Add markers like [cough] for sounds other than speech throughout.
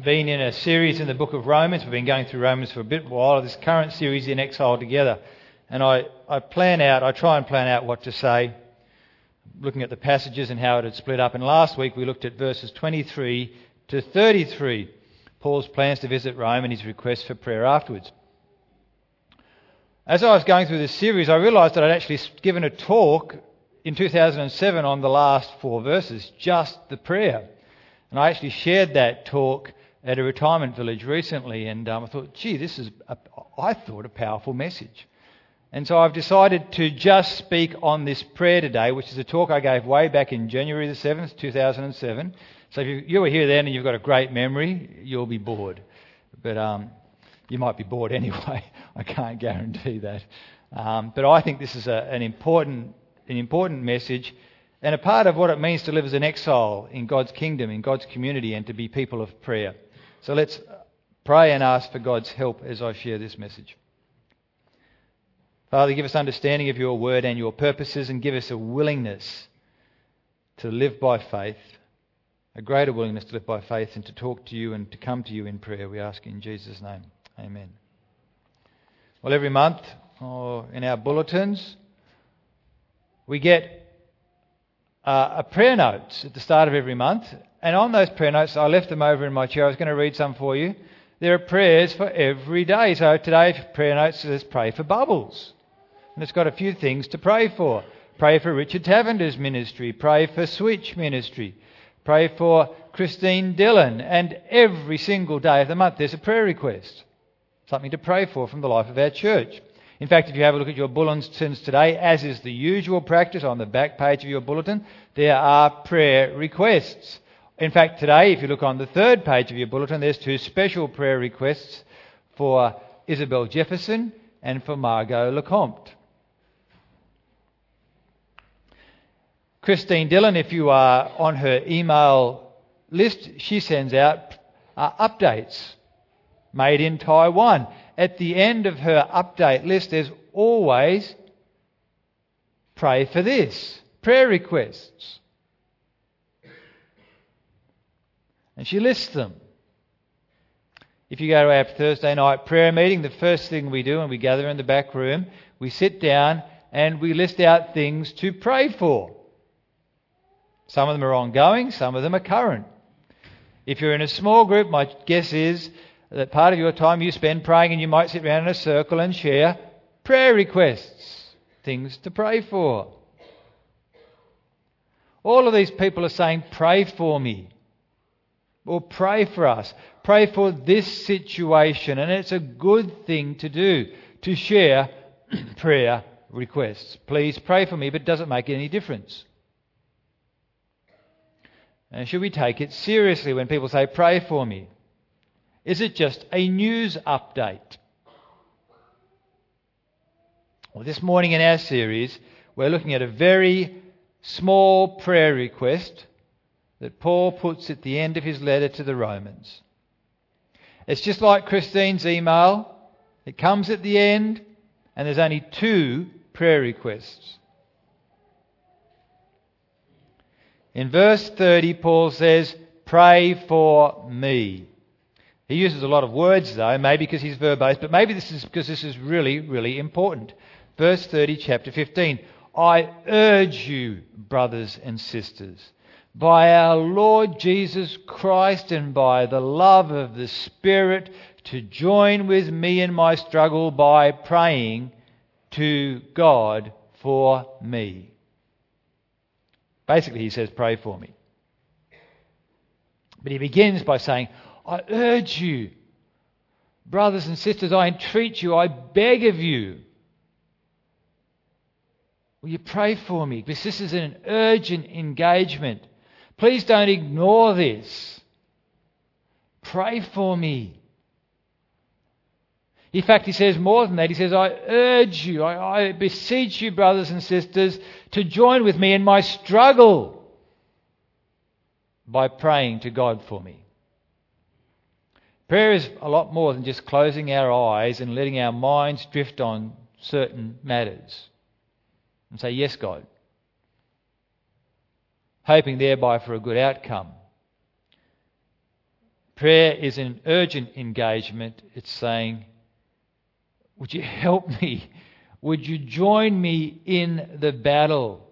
been in a series in the book of Romans. We've been going through Romans for a bit while. This current series in Exile Together. And I, I plan out, I try and plan out what to say, looking at the passages and how it had split up. And last week we looked at verses 23 to 33, Paul's plans to visit Rome and his request for prayer afterwards. As I was going through this series, I realised that I'd actually given a talk in 2007 on the last four verses, just the prayer. And I actually shared that talk at a retirement village recently, and um, I thought, gee, this is, a, I thought, a powerful message. And so I've decided to just speak on this prayer today, which is a talk I gave way back in January the 7th, 2007. So if you, you were here then and you've got a great memory, you'll be bored. But um, you might be bored [laughs] anyway. I can't guarantee that. Um, but I think this is a, an, important, an important message and a part of what it means to live as an exile in God's kingdom, in God's community, and to be people of prayer. So let's pray and ask for God's help as I share this message. Father, give us understanding of your word and your purposes, and give us a willingness to live by faith, a greater willingness to live by faith and to talk to you and to come to you in prayer. We ask in Jesus' name. Amen. Well, every month or in our bulletins, we get uh, a prayer notes at the start of every month, and on those prayer notes, I left them over in my chair. I was going to read some for you. There are prayers for every day. So today, prayer notes says pray for bubbles. And it's got a few things to pray for. Pray for Richard Tavender's ministry. Pray for Switch ministry. Pray for Christine Dillon. And every single day of the month, there's a prayer request. Something to pray for from the life of our church. In fact, if you have a look at your bulletins today, as is the usual practice on the back page of your bulletin, there are prayer requests. In fact, today, if you look on the third page of your bulletin, there's two special prayer requests for Isabel Jefferson and for Margot Lecomte. Christine Dillon, if you are on her email list, she sends out uh, updates made in Taiwan. At the end of her update list, there's always pray for this, prayer requests. And she lists them. If you go to our Thursday night prayer meeting, the first thing we do when we gather in the back room, we sit down and we list out things to pray for. Some of them are ongoing, some of them are current. If you're in a small group, my guess is that part of your time you spend praying and you might sit around in a circle and share prayer requests, things to pray for. All of these people are saying, Pray for me. Or pray for us. Pray for this situation. And it's a good thing to do to share [clears throat] prayer requests. Please pray for me, but it doesn't make any difference. And should we take it seriously when people say, Pray for me? Is it just a news update? Well, this morning in our series, we're looking at a very small prayer request that Paul puts at the end of his letter to the Romans. It's just like Christine's email. It comes at the end, and there's only two prayer requests. In verse 30, Paul says, Pray for me. He uses a lot of words, though, maybe because he's verbose, but maybe this is because this is really, really important. Verse 30, chapter 15. I urge you, brothers and sisters, by our Lord Jesus Christ and by the love of the Spirit to join with me in my struggle by praying to God for me. Basically, he says, Pray for me. But he begins by saying, I urge you, brothers and sisters, I entreat you, I beg of you. Will you pray for me? Because this is an urgent engagement. Please don't ignore this. Pray for me. In fact, he says more than that. He says, I urge you, I, I, beseech you, brothers and sisters, to join with me in my struggle by praying to God for me. Prayer is a lot more than just closing our eyes and letting our minds drift on certain matters and say, Yes, God hoping thereby for a good outcome. Prayer is an urgent engagement. It's saying, Would you help me? Would you join me in the battle?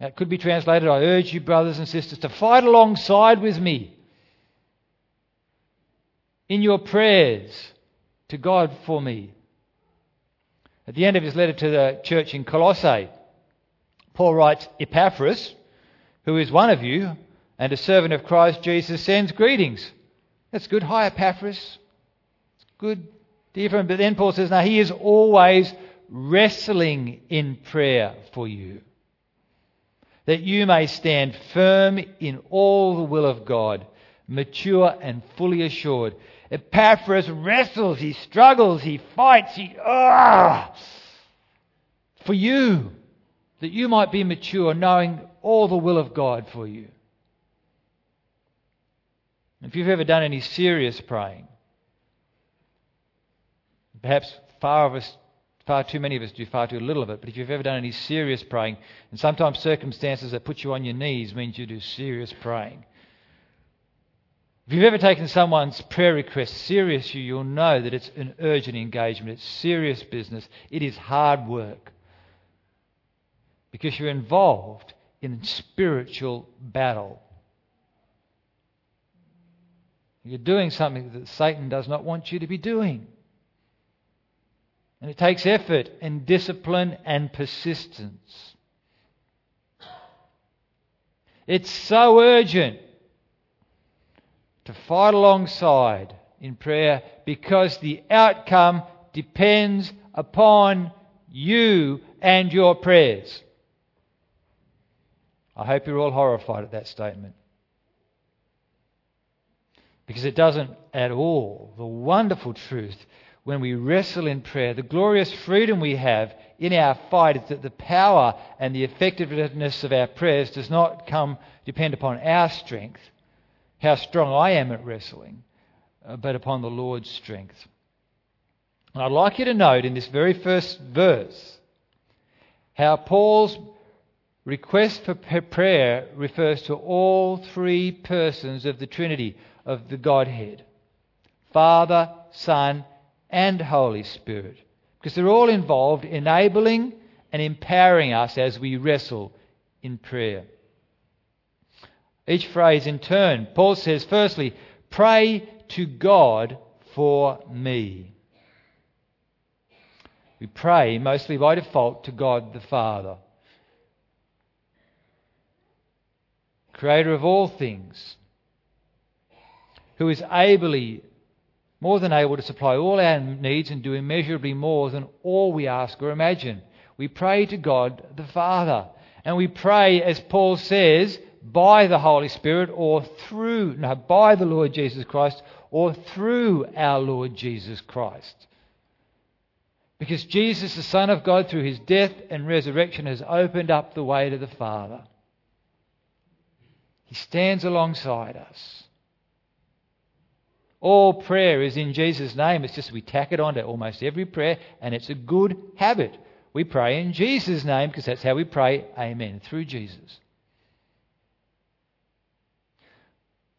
That could be translated I urge you, brothers and sisters, to fight alongside with me in your prayers to God for me. At the end of his letter to the church in Colossae, Paul writes Epaphras, who is one of you and a servant of Christ Jesus, sends greetings. That's good. Hi, Epaphras. It's good dear friend. But then Paul says, now he is always wrestling in prayer for you, that you may stand firm in all the will of God, mature and fully assured. Epaphras wrestles, he struggles, he fights, he, ah, for you, that you might be mature, knowing all the will of God for you. If you've ever done any serious praying, perhaps far of us, far too many of us do far too little of it. But if you've ever done any serious praying, and sometimes circumstances that put you on your knees means you do serious praying. If you've ever taken someone's prayer request seriously, you'll know that it's an urgent engagement. It's serious business. It is hard work. Because you're involved in a spiritual battle. You're doing something that Satan does not want you to be doing. And it takes effort and discipline and persistence. It's so urgent to fight alongside in prayer because the outcome depends upon you and your prayers. I hope you're all horrified at that statement. Because it doesn't at all the wonderful truth when we wrestle in prayer, the glorious freedom we have in our fight is that the power and the effectiveness of our prayers does not come depend upon our strength, how strong I am at wrestling, uh, but upon the Lord's strength. And I'd like you to note in this very first verse how Paul's request for prayer refers to all three persons of the Trinity, of the Godhead Father, Son, and Holy Spirit. Because they're all involved enabling and empowering us as we wrestle in prayer. Each phrase in turn. Paul says, firstly, pray to God for me. We pray mostly by default to God the Father, creator of all things, who is ably more than able to supply all our needs and do immeasurably more than all we ask or imagine. We pray to God the Father. And we pray, as Paul says, by the Holy Spirit or through, no, by the Lord Jesus Christ or through our Lord Jesus Christ. Because Jesus, the Son of God, through his death and resurrection, has opened up the way to the Father. He stands alongside us. All prayer is in Jesus' name. It's just we tack it onto almost every prayer, and it's a good habit. We pray in Jesus' name because that's how we pray, Amen, through Jesus.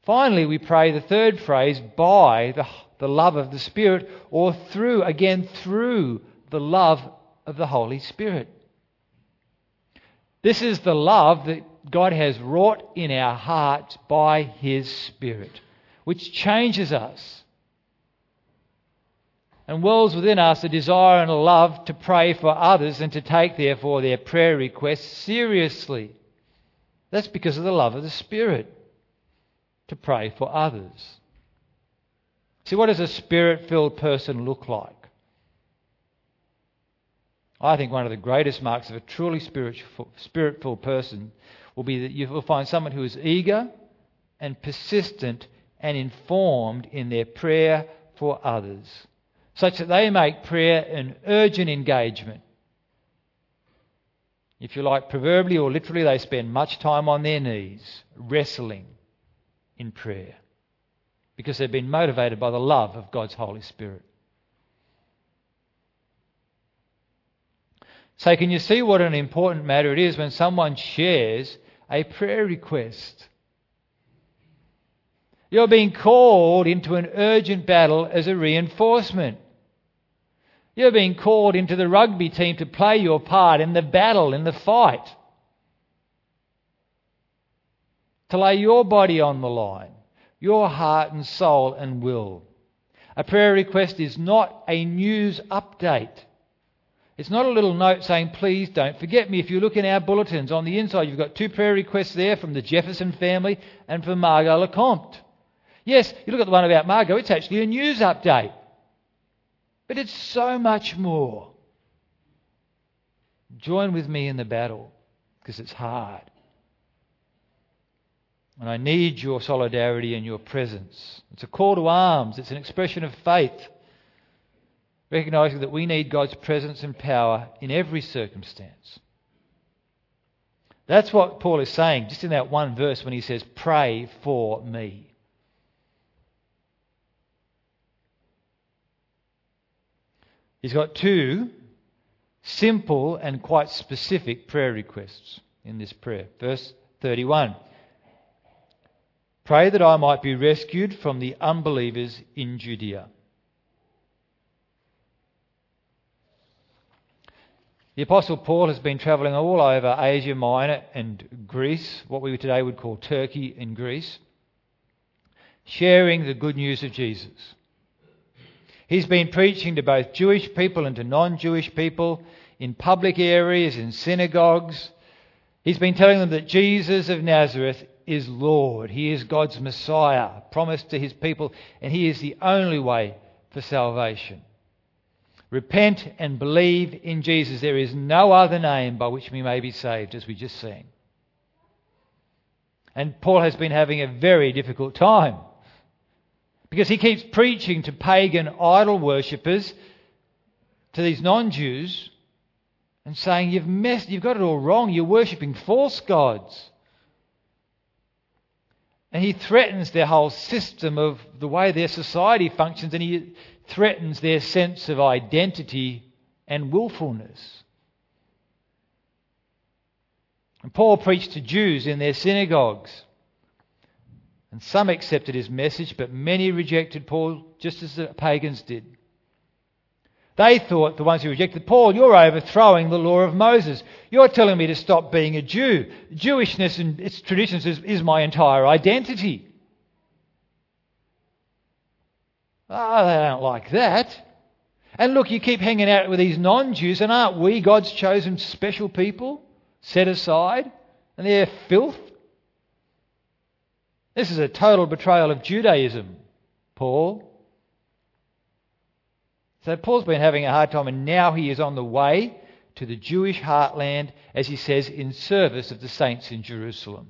Finally, we pray the third phrase by the, the love of the Spirit, or through, again, through the love of the Holy Spirit. This is the love that God has wrought in our hearts by His Spirit which changes us and wells within us a desire and a love to pray for others and to take, therefore, their prayer requests seriously. That's because of the love of the Spirit to pray for others. See, what does a spirit filled person look like? I think one of the greatest marks of a truly spirit filled person will be that you will find someone who is eager and persistent and informed in their prayer for others, such that they make prayer an urgent engagement. If you like, proverbially or literally, they spend much time on their knees wrestling in prayer because they've been motivated by the love of God's Holy Spirit. So, can you see what an important matter it is when someone shares a prayer request? You're being called into an urgent battle as a reinforcement. You're being called into the rugby team to play your part in the battle, in the fight. To lay your body on the line, your heart and soul and will. A prayer request is not a news update. It's not a little note saying, please don't forget me. If you look in our bulletins, on the inside you've got two prayer requests there from the Jefferson family and from Margot Lecomte. Yes, you look at the one about Margot, it's actually a news update. But it's so much more. Join with me in the battle because it's hard. And I need your solidarity and your presence. It's a call to arms, it's an expression of faith, recognizing that we need God's presence and power in every circumstance. That's what Paul is saying, just in that one verse when he says, Pray for me. He's got two simple and quite specific prayer requests in this prayer. Verse 31 Pray that I might be rescued from the unbelievers in Judea. The Apostle Paul has been travelling all over Asia Minor and Greece, what we today would call Turkey and Greece, sharing the good news of Jesus. He's been preaching to both Jewish people and to non Jewish people in public areas, in synagogues. He's been telling them that Jesus of Nazareth is Lord. He is God's Messiah, promised to his people, and he is the only way for salvation. Repent and believe in Jesus. There is no other name by which we may be saved, as we just sang. And Paul has been having a very difficult time because he keeps preaching to pagan idol worshippers, to these non Jews, and saying, You've messed, you've got it all wrong. You're worshipping false gods. And he threatens their whole system of the way their society functions, and he threatens their sense of identity and willfulness. And Paul preached to Jews in their synagogues. And some accepted his message, but many rejected Paul just as the pagans did. They thought, the ones who rejected Paul, you're overthrowing the law of Moses. You're telling me to stop being a Jew. Jewishness and its traditions is, is my entire identity. Oh, they don't like that. And look, you keep hanging out with these non Jews, and aren't we God's chosen special people, set aside? And they're filth this is a total betrayal of Judaism, Paul. So Paul's been having a hard time, and now he is on the way to the Jewish heartland, as he says, in service of the saints in Jerusalem.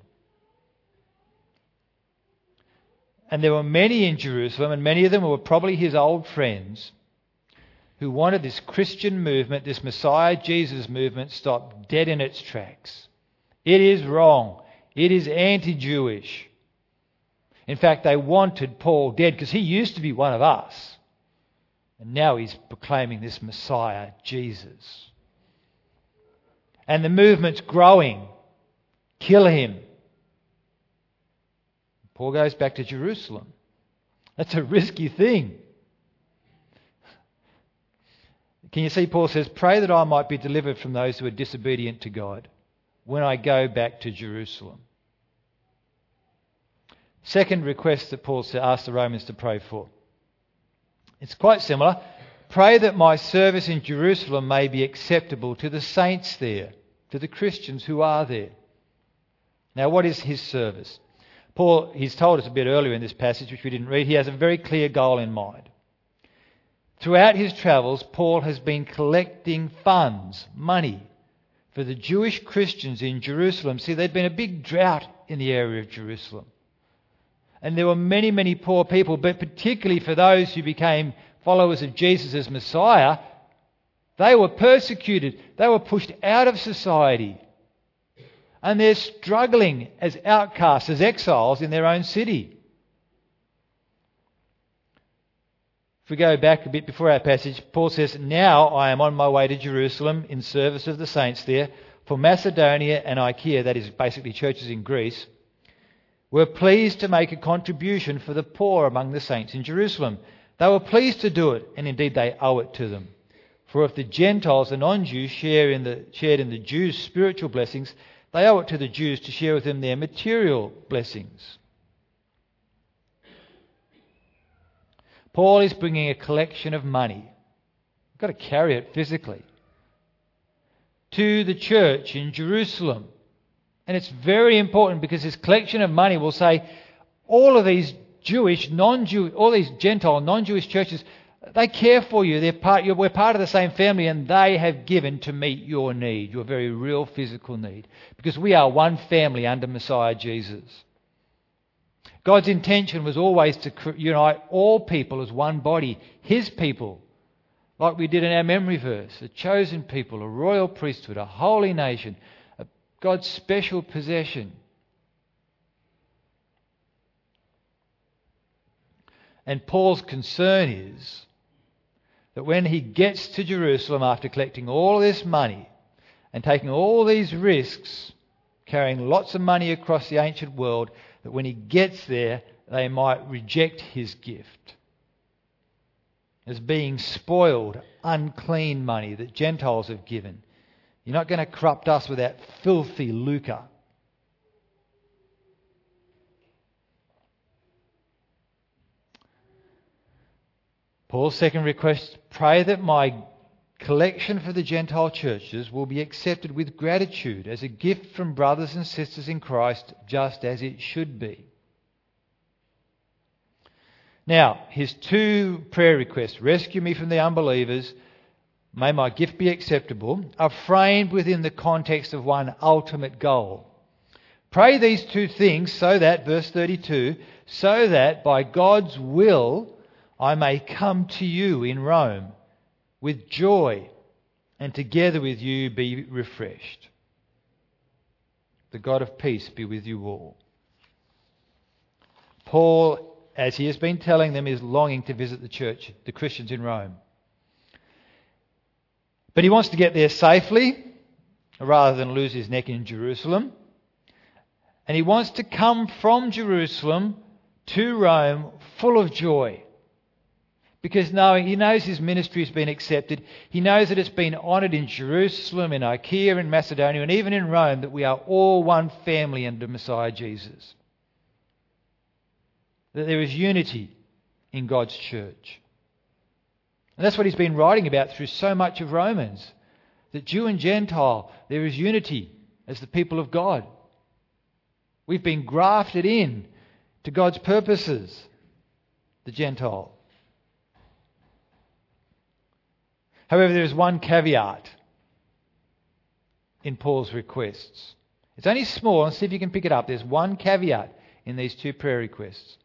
And there were many in Jerusalem, and many of them were probably his old friends, who wanted this Christian movement, this Messiah Jesus movement, stopped dead in its tracks. It is wrong. It is anti Jewish. In fact, they wanted Paul dead because he used to be one of us. And now he's proclaiming this Messiah, Jesus. And the movement's growing. Kill him. Paul goes back to Jerusalem. That's a risky thing. Can you see? Paul says, Pray that I might be delivered from those who are disobedient to God when I go back to Jerusalem. Second request that Paul asked the Romans to pray for. It's quite similar. Pray that my service in Jerusalem may be acceptable to the saints there, to the Christians who are there. Now, what is his service? Paul, he's told us a bit earlier in this passage, which we didn't read, he has a very clear goal in mind. Throughout his travels, Paul has been collecting funds, money, for the Jewish Christians in Jerusalem. See, there'd been a big drought in the area of Jerusalem. And there were many, many poor people, but particularly for those who became followers of Jesus as Messiah, they were persecuted. They were pushed out of society. And they're struggling as outcasts, as exiles in their own city. If we go back a bit before our passage, Paul says, Now I am on my way to Jerusalem in service of the saints there, for Macedonia and Achaia, that is basically churches in Greece, were pleased to make a contribution for the poor among the saints in Jerusalem. They were pleased to do it, and indeed they owe it to them. For if the Gentiles, the non Jews, share in the, shared in the Jews' spiritual blessings, they owe it to the Jews to share with them their material blessings. Paul is bringing a collection of money. You've got to carry it physically. To the church in Jerusalem. And it's very important because this collection of money will say all of these Jewish, non Jewish, all these Gentile, non Jewish churches, they care for you. They're part, we're part of the same family and they have given to meet your need, your very real physical need. Because we are one family under Messiah Jesus. God's intention was always to unite all people as one body, His people, like we did in our memory verse a chosen people, a royal priesthood, a holy nation, God's special possession. And Paul's concern is that when he gets to Jerusalem after collecting all this money and taking all these risks, carrying lots of money across the ancient world, that when he gets there, they might reject his gift as being spoiled, unclean money that Gentiles have given you're not going to corrupt us with that filthy lucre. Paul's second request pray that my collection for the Gentile churches will be accepted with gratitude as a gift from brothers and sisters in Christ, just as it should be. Now, his two prayer requests rescue me from the unbelievers may my gift be acceptable, are framed within the context of one ultimate goal. Pray these two things so that, verse 32, so that by God's will I may come to you in Rome with joy and together with you be refreshed. The God of peace be with you all. Paul, as he has been telling them, is longing to visit the church, the Christians in Rome. But he wants to get there safely rather than lose his neck in Jerusalem. And he wants to come from Jerusalem to Rome full of joy. Because knowing, he knows his ministry has been accepted. He knows that it's been honoured in Jerusalem, in Achaia, in Macedonia, and even in Rome, that we are all one family under Messiah Jesus. That there is unity in God's church. And that's what he's been writing about through so much of Romans. That Jew and Gentile, there is unity as the people of God. We've been grafted in to God's purposes, the Gentile. However, there is one caveat in Paul's requests. It's only small, and see if you can pick it up. There's one caveat in these two prayer requests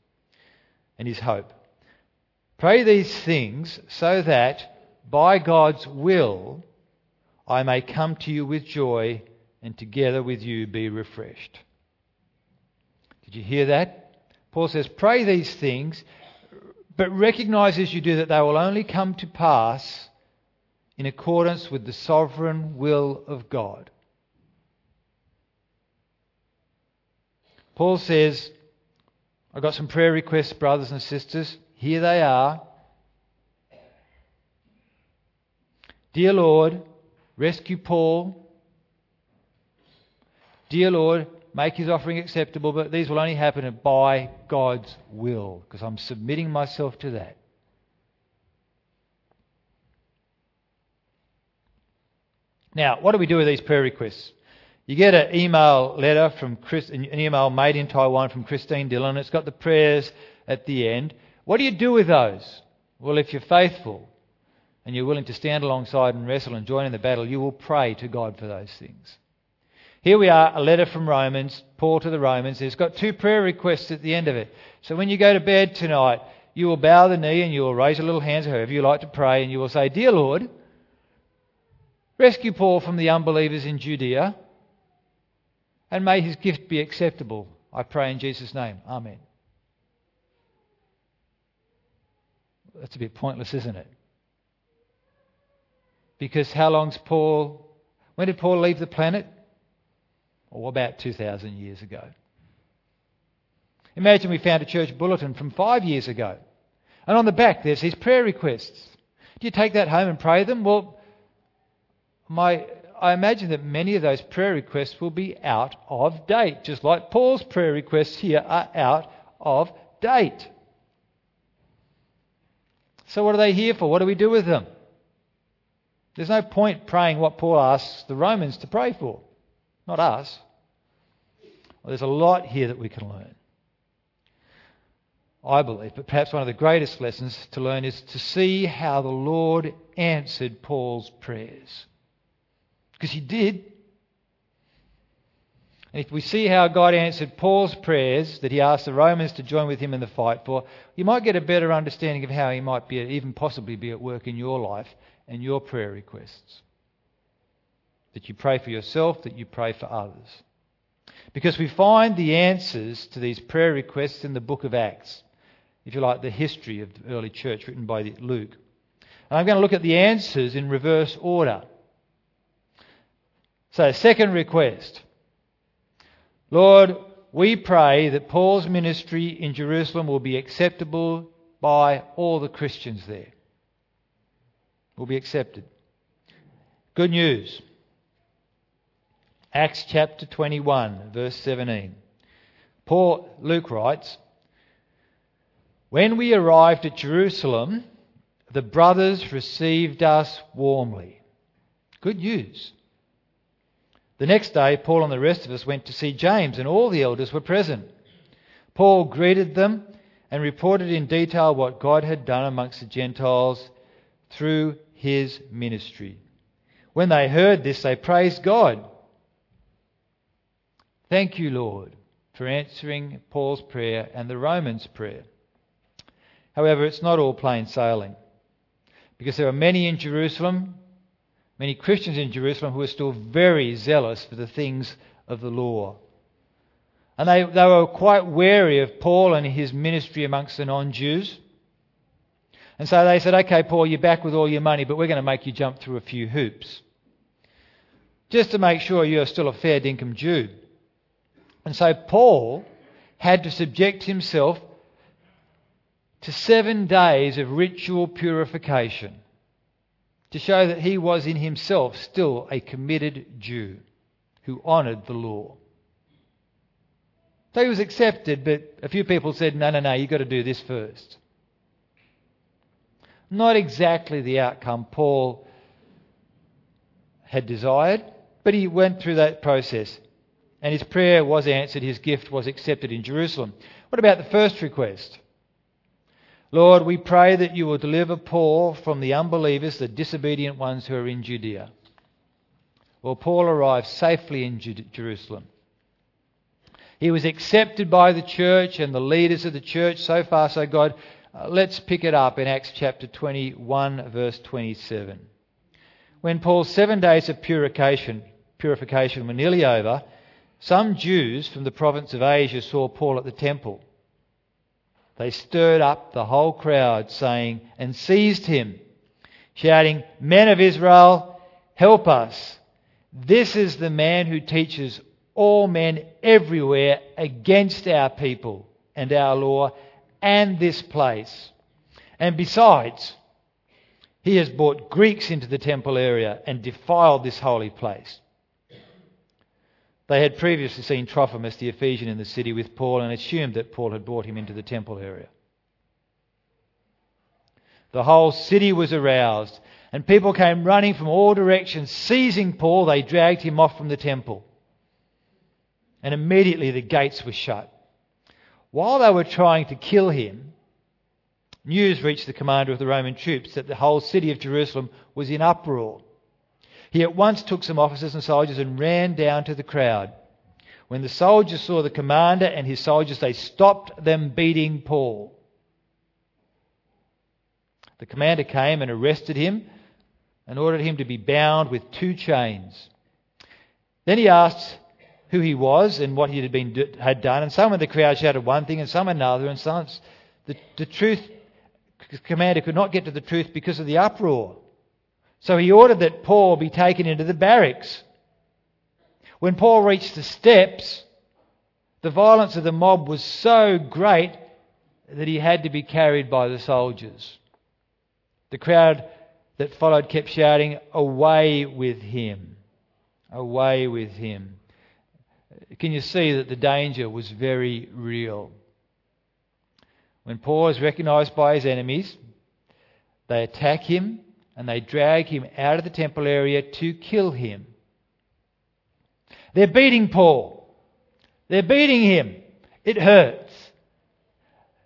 and his hope. Pray these things so that by God's will I may come to you with joy and together with you be refreshed. Did you hear that? Paul says, Pray these things, but recognize as you do that they will only come to pass in accordance with the sovereign will of God. Paul says, I've got some prayer requests, brothers and sisters. Here they are. Dear Lord, rescue Paul. Dear Lord, make his offering acceptable, but these will only happen by God's will, because I'm submitting myself to that. Now, what do we do with these prayer requests? You get an email letter from Chris, an email made in Taiwan from Christine Dillon. It's got the prayers at the end. What do you do with those? Well, if you're faithful and you're willing to stand alongside and wrestle and join in the battle, you will pray to God for those things. Here we are, a letter from Romans, Paul to the Romans. It's got two prayer requests at the end of it. So when you go to bed tonight, you will bow the knee and you will raise your little hands, however you like to pray, and you will say, Dear Lord, rescue Paul from the unbelievers in Judea, and may his gift be acceptable. I pray in Jesus' name. Amen. That's a bit pointless, isn't it? Because how long's Paul. When did Paul leave the planet? Or oh, about 2,000 years ago. Imagine we found a church bulletin from five years ago. And on the back there's these prayer requests. Do you take that home and pray them? Well, my, I imagine that many of those prayer requests will be out of date, just like Paul's prayer requests here are out of date. So, what are they here for? What do we do with them? There's no point praying what Paul asks the Romans to pray for, not us. Well, there's a lot here that we can learn. I believe, but perhaps one of the greatest lessons to learn is to see how the Lord answered Paul's prayers. Because he did. If we see how God answered Paul's prayers that he asked the Romans to join with him in the fight for, you might get a better understanding of how he might be, even possibly be at work in your life and your prayer requests. That you pray for yourself, that you pray for others. Because we find the answers to these prayer requests in the book of Acts. If you like, the history of the early church written by Luke. And I'm going to look at the answers in reverse order. So, second request Lord, we pray that Paul's ministry in Jerusalem will be acceptable by all the Christians there. Will be accepted. Good news. Acts chapter 21, verse 17. Paul, Luke writes, When we arrived at Jerusalem, the brothers received us warmly. Good news. The next day, Paul and the rest of us went to see James, and all the elders were present. Paul greeted them and reported in detail what God had done amongst the Gentiles through his ministry. When they heard this, they praised God. Thank you, Lord, for answering Paul's prayer and the Romans' prayer. However, it's not all plain sailing, because there are many in Jerusalem many Christians in Jerusalem who were still very zealous for the things of the law. And they, they were quite wary of Paul and his ministry amongst the non Jews. And so they said, okay, Paul, you're back with all your money, but we're going to make you jump through a few hoops. Just to make sure you're still a fair dinkum Jew. And so Paul had to subject himself to seven days of ritual purification to show that he was in himself still a committed Jew who honoured the law. So he was accepted, but a few people said, no, no, no, you've got to do this first. Not exactly the outcome Paul had desired, but he went through that process. And his prayer was answered, his gift was accepted in Jerusalem. What about the first request? Lord, we pray that you will deliver Paul from the unbelievers, the disobedient ones who are in Judea. Well, Paul arrived safely in Jerusalem. He was accepted by the church and the leaders of the church. So far, so God. Uh, let's pick it up in Acts chapter 21, verse 27. When Paul's seven days of purification, purification were nearly over, some Jews from the province of Asia saw Paul at the temple. They stirred up the whole crowd, saying, and seized him, shouting, Men of Israel, help us. This is the man who teaches all men everywhere against our people and our law and this place. And besides, he has brought Greeks into the temple area and defiled this holy place. They had previously seen Trophimus the Ephesian in the city with Paul and assumed that Paul had brought him into the temple area. The whole city was aroused, and people came running from all directions. Seizing Paul, they dragged him off from the temple. And immediately the gates were shut. While they were trying to kill him, news reached the commander of the Roman troops that the whole city of Jerusalem was in uproar. He at once took some officers and soldiers and ran down to the crowd. When the soldiers saw the commander and his soldiers, they stopped them beating Paul. The commander came and arrested him and ordered him to be bound with two chains. Then he asked who he was and what he had, been, had done, and some of the crowd shouted one thing and some another, and some, the, the truth, the commander could not get to the truth because of the uproar. So he ordered that Paul be taken into the barracks. When Paul reached the steps, The violence of the mob was so great that he had to be carried by the soldiers. The crowd that followed kept shouting, Away with him! Away with him! Can you see that the danger was very real? When Paul is recognized by his enemies, they attack him and they drag him out of the temple area to kill him. They're beating Paul. They're beating him. It hurts.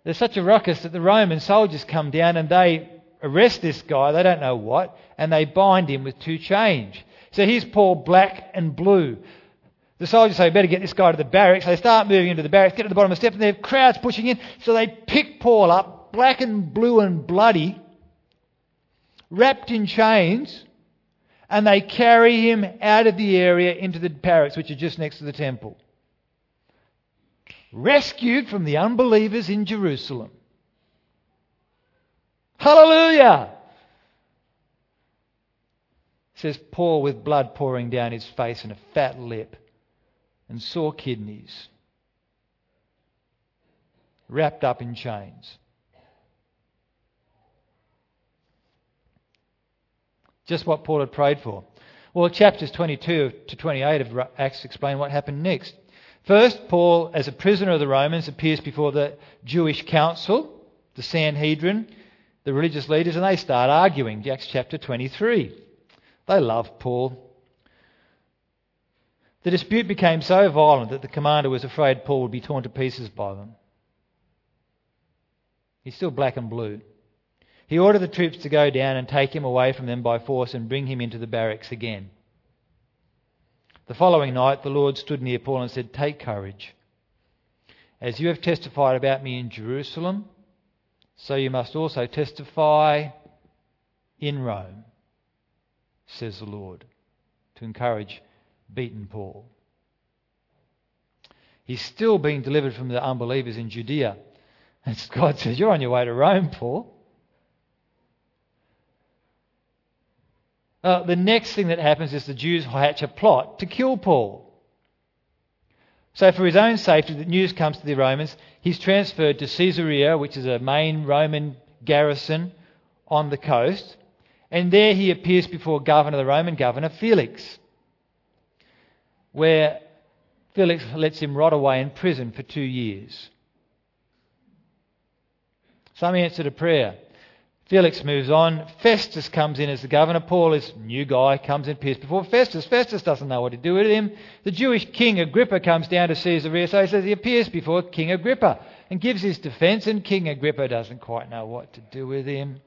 There's such a ruckus that the Roman soldiers come down and they arrest this guy, they don't know what, and they bind him with two chains. So here's Paul black and blue. The soldiers say, better get this guy to the barracks. They start moving into the barracks, get to the bottom of the steps, and there are crowds pushing in. So they pick Paul up, black and blue and bloody, wrapped in chains, and they carry him out of the area into the barracks, which are just next to the temple. Rescued from the unbelievers in Jerusalem. Hallelujah! Says Paul with blood pouring down his face and a fat lip and sore kidneys, wrapped up in chains. Just what Paul had prayed for. Well, chapters 22 to 28 of Acts explain what happened next. First, Paul, as a prisoner of the Romans, appears before the Jewish council, the Sanhedrin, the religious leaders, and they start arguing. Acts chapter 23. They love Paul. The dispute became so violent that the commander was afraid Paul would be torn to pieces by them. He's still black and blue. He ordered the troops to go down and take him away from them by force and bring him into the barracks again. The following night, the Lord stood near Paul and said, Take courage. As you have testified about me in Jerusalem, so you must also testify in Rome, says the Lord, to encourage beaten Paul. He's still being delivered from the unbelievers in Judea. [laughs] And God says, You're on your way to Rome, Paul. Uh, the next thing that happens is the Jews hatch a plot to kill Paul. So, for his own safety, the news comes to the Romans. He's transferred to Caesarea, which is a main Roman garrison on the coast. And there he appears before governor, the Roman governor, Felix where Felix lets him rot away in prison for two years. Some answer to prayer. Felix moves on. Festus comes in as the governor. Paul is new guy, comes in, appears before Festus. Festus doesn't know what to do with him. The Jewish king Agrippa comes down to Caesarea, so he says he appears before King Agrippa and gives his defense, and King Agrippa doesn't quite know what to do with him.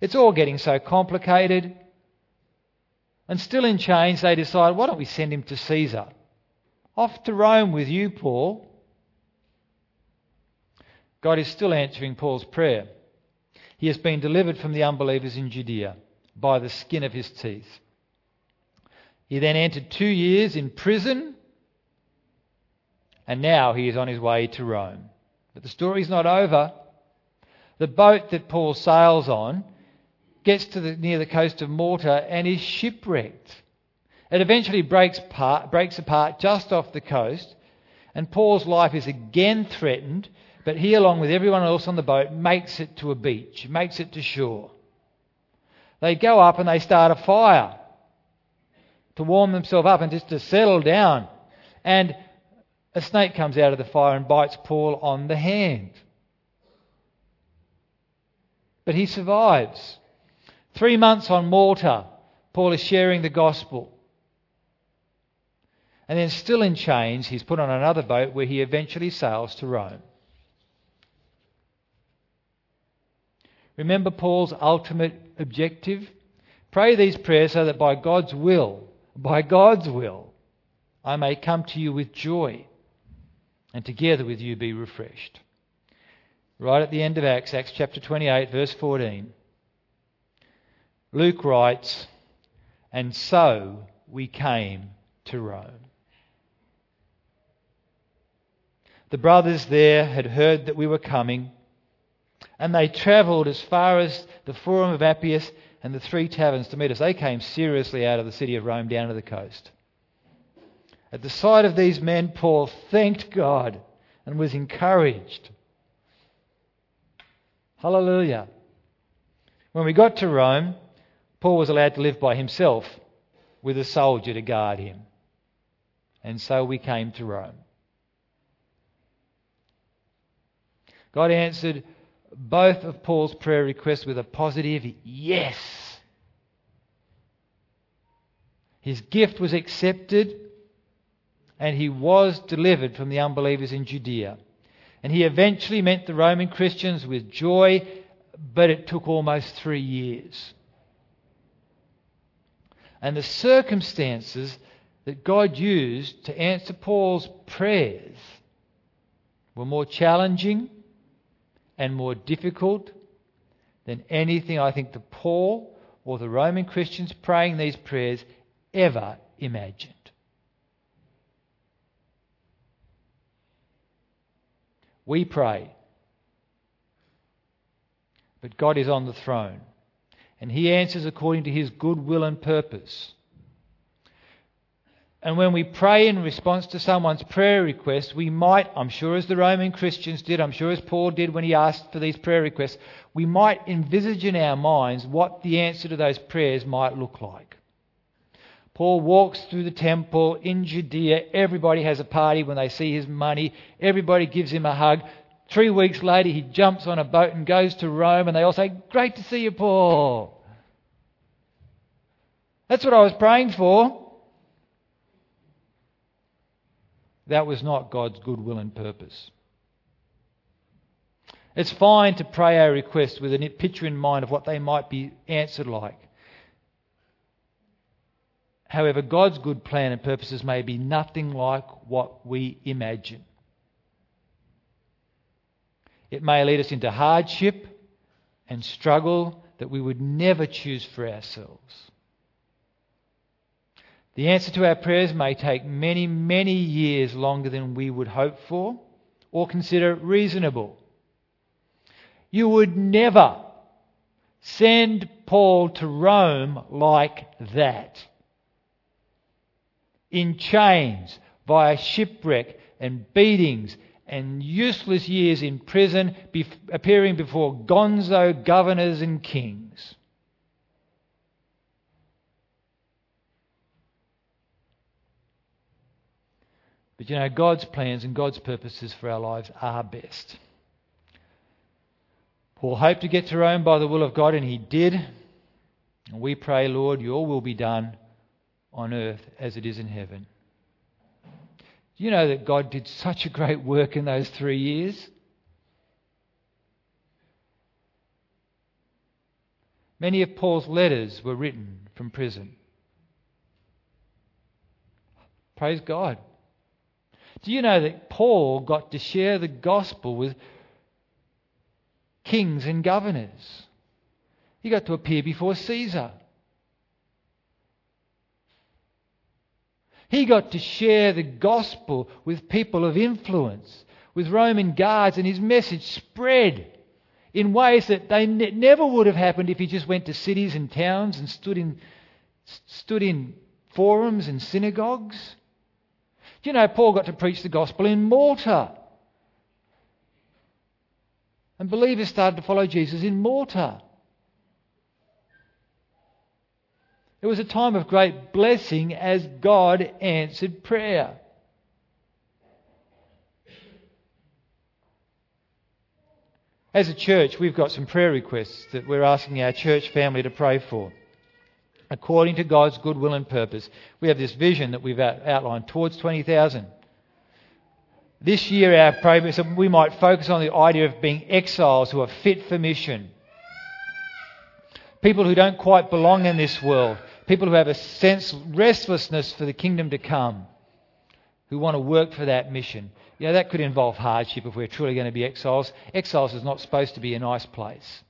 It's all getting so complicated. And still in chains, they decide, why don't we send him to Caesar? Off to Rome with you, Paul. God is still answering Paul's prayer. He has been delivered from the unbelievers in Judea by the skin of his teeth. He then entered two years in prison, and now he is on his way to Rome. But the story's not over. The boat that Paul sails on gets to the, near the coast of Malta and is shipwrecked. It eventually breaks, part, breaks apart just off the coast, and Paul's life is again threatened, but he, along with everyone else on the boat, makes it to a beach, makes it to shore. They go up and they start a fire to warm themselves up and just to settle down. And a snake comes out of the fire and bites Paul on the hand. But he survives. Three months on Malta, Paul is sharing the gospel. And then, still in chains, he's put on another boat where he eventually sails to Rome. Remember Paul's ultimate objective? Pray these prayers so that by God's will, by God's will, I may come to you with joy and together with you be refreshed. Right at the end of Acts, Acts chapter 28, verse 14. Luke writes, And so we came to Rome. The brothers there had heard that we were coming, and they travelled as far as the Forum of Appius and the three taverns to meet us. They came seriously out of the city of Rome down to the coast. At the sight of these men, Paul thanked God and was encouraged. Hallelujah. When we got to Rome, Paul was allowed to live by himself with a soldier to guard him. And so we came to Rome. God answered both of Paul's prayer requests with a positive yes. His gift was accepted and he was delivered from the unbelievers in Judea. And he eventually met the Roman Christians with joy, but it took almost three years. And the circumstances that God used to answer Paul's prayers were more challenging and more difficult than anything I think the Paul or the Roman Christians praying these prayers ever imagined. We pray. But God is on the throne. And He answers according to His good will and purpose. And when we pray in response to someone's prayer request, we might, I'm sure as the Roman Christians did, I'm sure as Paul did when he asked for these prayer requests, we might envisage in our minds what the answer to those prayers might look like. Paul walks through the temple in Judea. Everybody has a party when they see his money. Everybody gives him a hug. Three weeks later, he jumps on a boat and goes to Rome, and they all say, Great to see you, Paul. That's what I was praying for. That was not God's good will and purpose. It's fine to pray our requests with a picture in mind of what they might be answered like. However, God's good plan and purposes may be nothing like what we imagine. It may lead us into hardship and struggle that we would never choose for ourselves. The answer to our prayers may take many, many years longer than we would hope for or consider reasonable. You would never send Paul to Rome like that in chains, via shipwreck and beatings and useless years in prison, appearing before gonzo governors and kings. But you know, God's plans and God's purposes for our lives are best. Paul hoped to get to Rome by the will of God, and he did. And we pray, Lord, your will be done on earth as it is in heaven. Do you know that God did such a great work in those three years? Many of Paul's letters were written from prison. Praise God. Do you know that Paul got to share the gospel with kings and governors? He got to appear before Caesar. He got to share the gospel with people of influence, with Roman guards, and his message spread in ways that they ne- never would have happened if he just went to cities and towns and stood in, stood in forums and synagogues. Do you know Paul got to preach the gospel in Malta? And believers started to follow Jesus in Malta. It was a time of great blessing as God answered prayer. As a church, we've got some prayer requests that we're asking our church family to pray for. According to God's good will and purpose, we have this vision that we've outlined towards 20,000. This year, our so we might focus on the idea of being exiles who are fit for mission. People who don't quite belong in this world, people who have a sense restlessness for the kingdom to come, who want to work for that mission. You know, that could involve hardship if we're truly going to be exiles. Exiles is not supposed to be a nice place.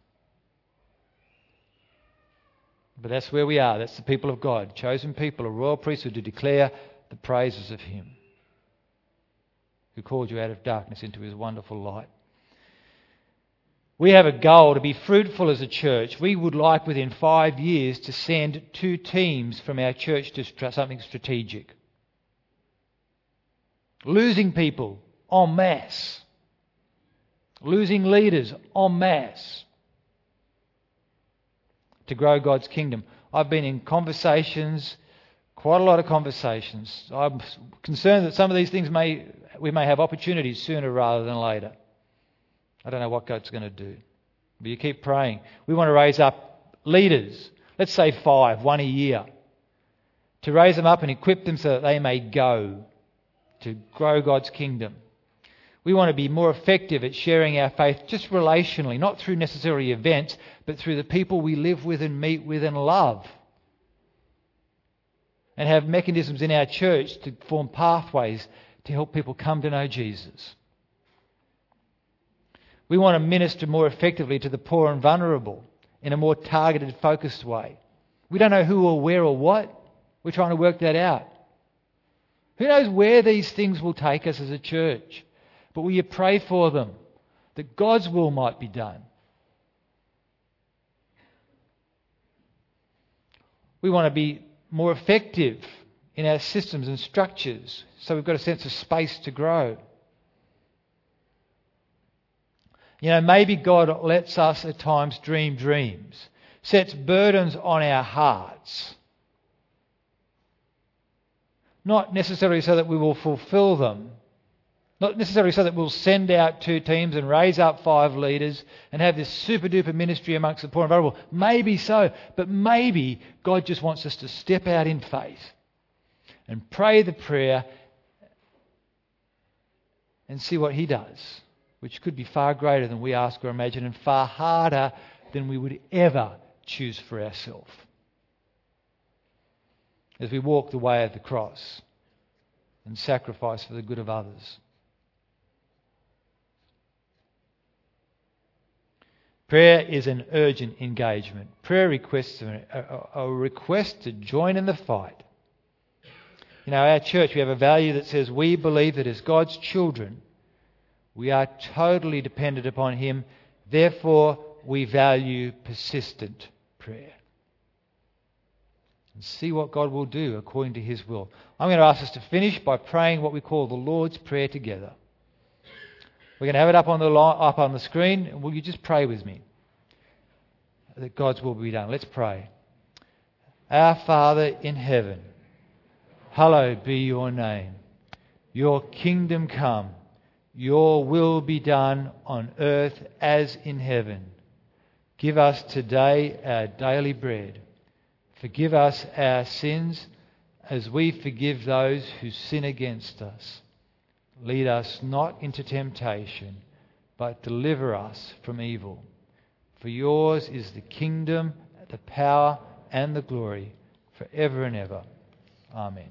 But that's where we are. That's the people of God, chosen people, a royal priesthood to declare the praises of Him who called you out of darkness into His wonderful light. We have a goal to be fruitful as a church. We would like within five years to send two teams from our church to something strategic. losing people en masse, losing leaders en masse to grow God's kingdom. I've been in conversations, quite a lot of conversations. I'm concerned that some of these things may, we may have opportunities sooner rather than later. I don't know what God's going to do. But you keep praying. We want to raise up leaders, let's say five, one a year, to raise them up and equip them so that they may go to grow God's kingdom. We want to be more effective at sharing our faith just relationally, not through necessarily events, but through the people we live with and meet with and love. And have mechanisms in our church to form pathways to help people come to know Jesus. We want to minister more effectively to the poor and vulnerable in a more targeted, focused way. We don't know who or where or what. We're trying to work that out. Who knows where these things will take us as a church? But will you pray for them that God's will might be done? We want to be more effective in our systems and structures so we've got a sense of space to grow. You know, maybe God lets us at times dream dreams, sets burdens on our hearts. Not necessarily so that we will fulfill them, not necessarily so that we'll send out two teams and raise up five leaders and have this super duper ministry amongst the poor and vulnerable. Maybe so, but maybe God just wants us to step out in faith and pray the prayer and see what He does, which could be far greater than we ask or imagine and far harder than we would ever choose for ourselves. As we walk the way of the cross and sacrifice for the good of others. Prayer is an urgent engagement. Prayer requests a, a, a, request to join in the fight. You know, our church, we have a value that says we believe that as God's children, we are totally dependent upon Him. Therefore, we value persistent prayer. And see what God will do according to His will. I'm going to ask us to finish by praying what we call the Lord's Prayer together. We're going to have it up on the, up on the screen. Will you just pray with me? That God's will be done. Let's pray. Our Father in heaven, hallowed be your name. Your kingdom come. Your will be done on earth as in heaven. Give us today our daily bread. Forgive us our sins as we forgive those who sin against us Lead us not into temptation, but deliver us from evil. For yours is the kingdom, the power, and the glory, for ever and ever. Amen.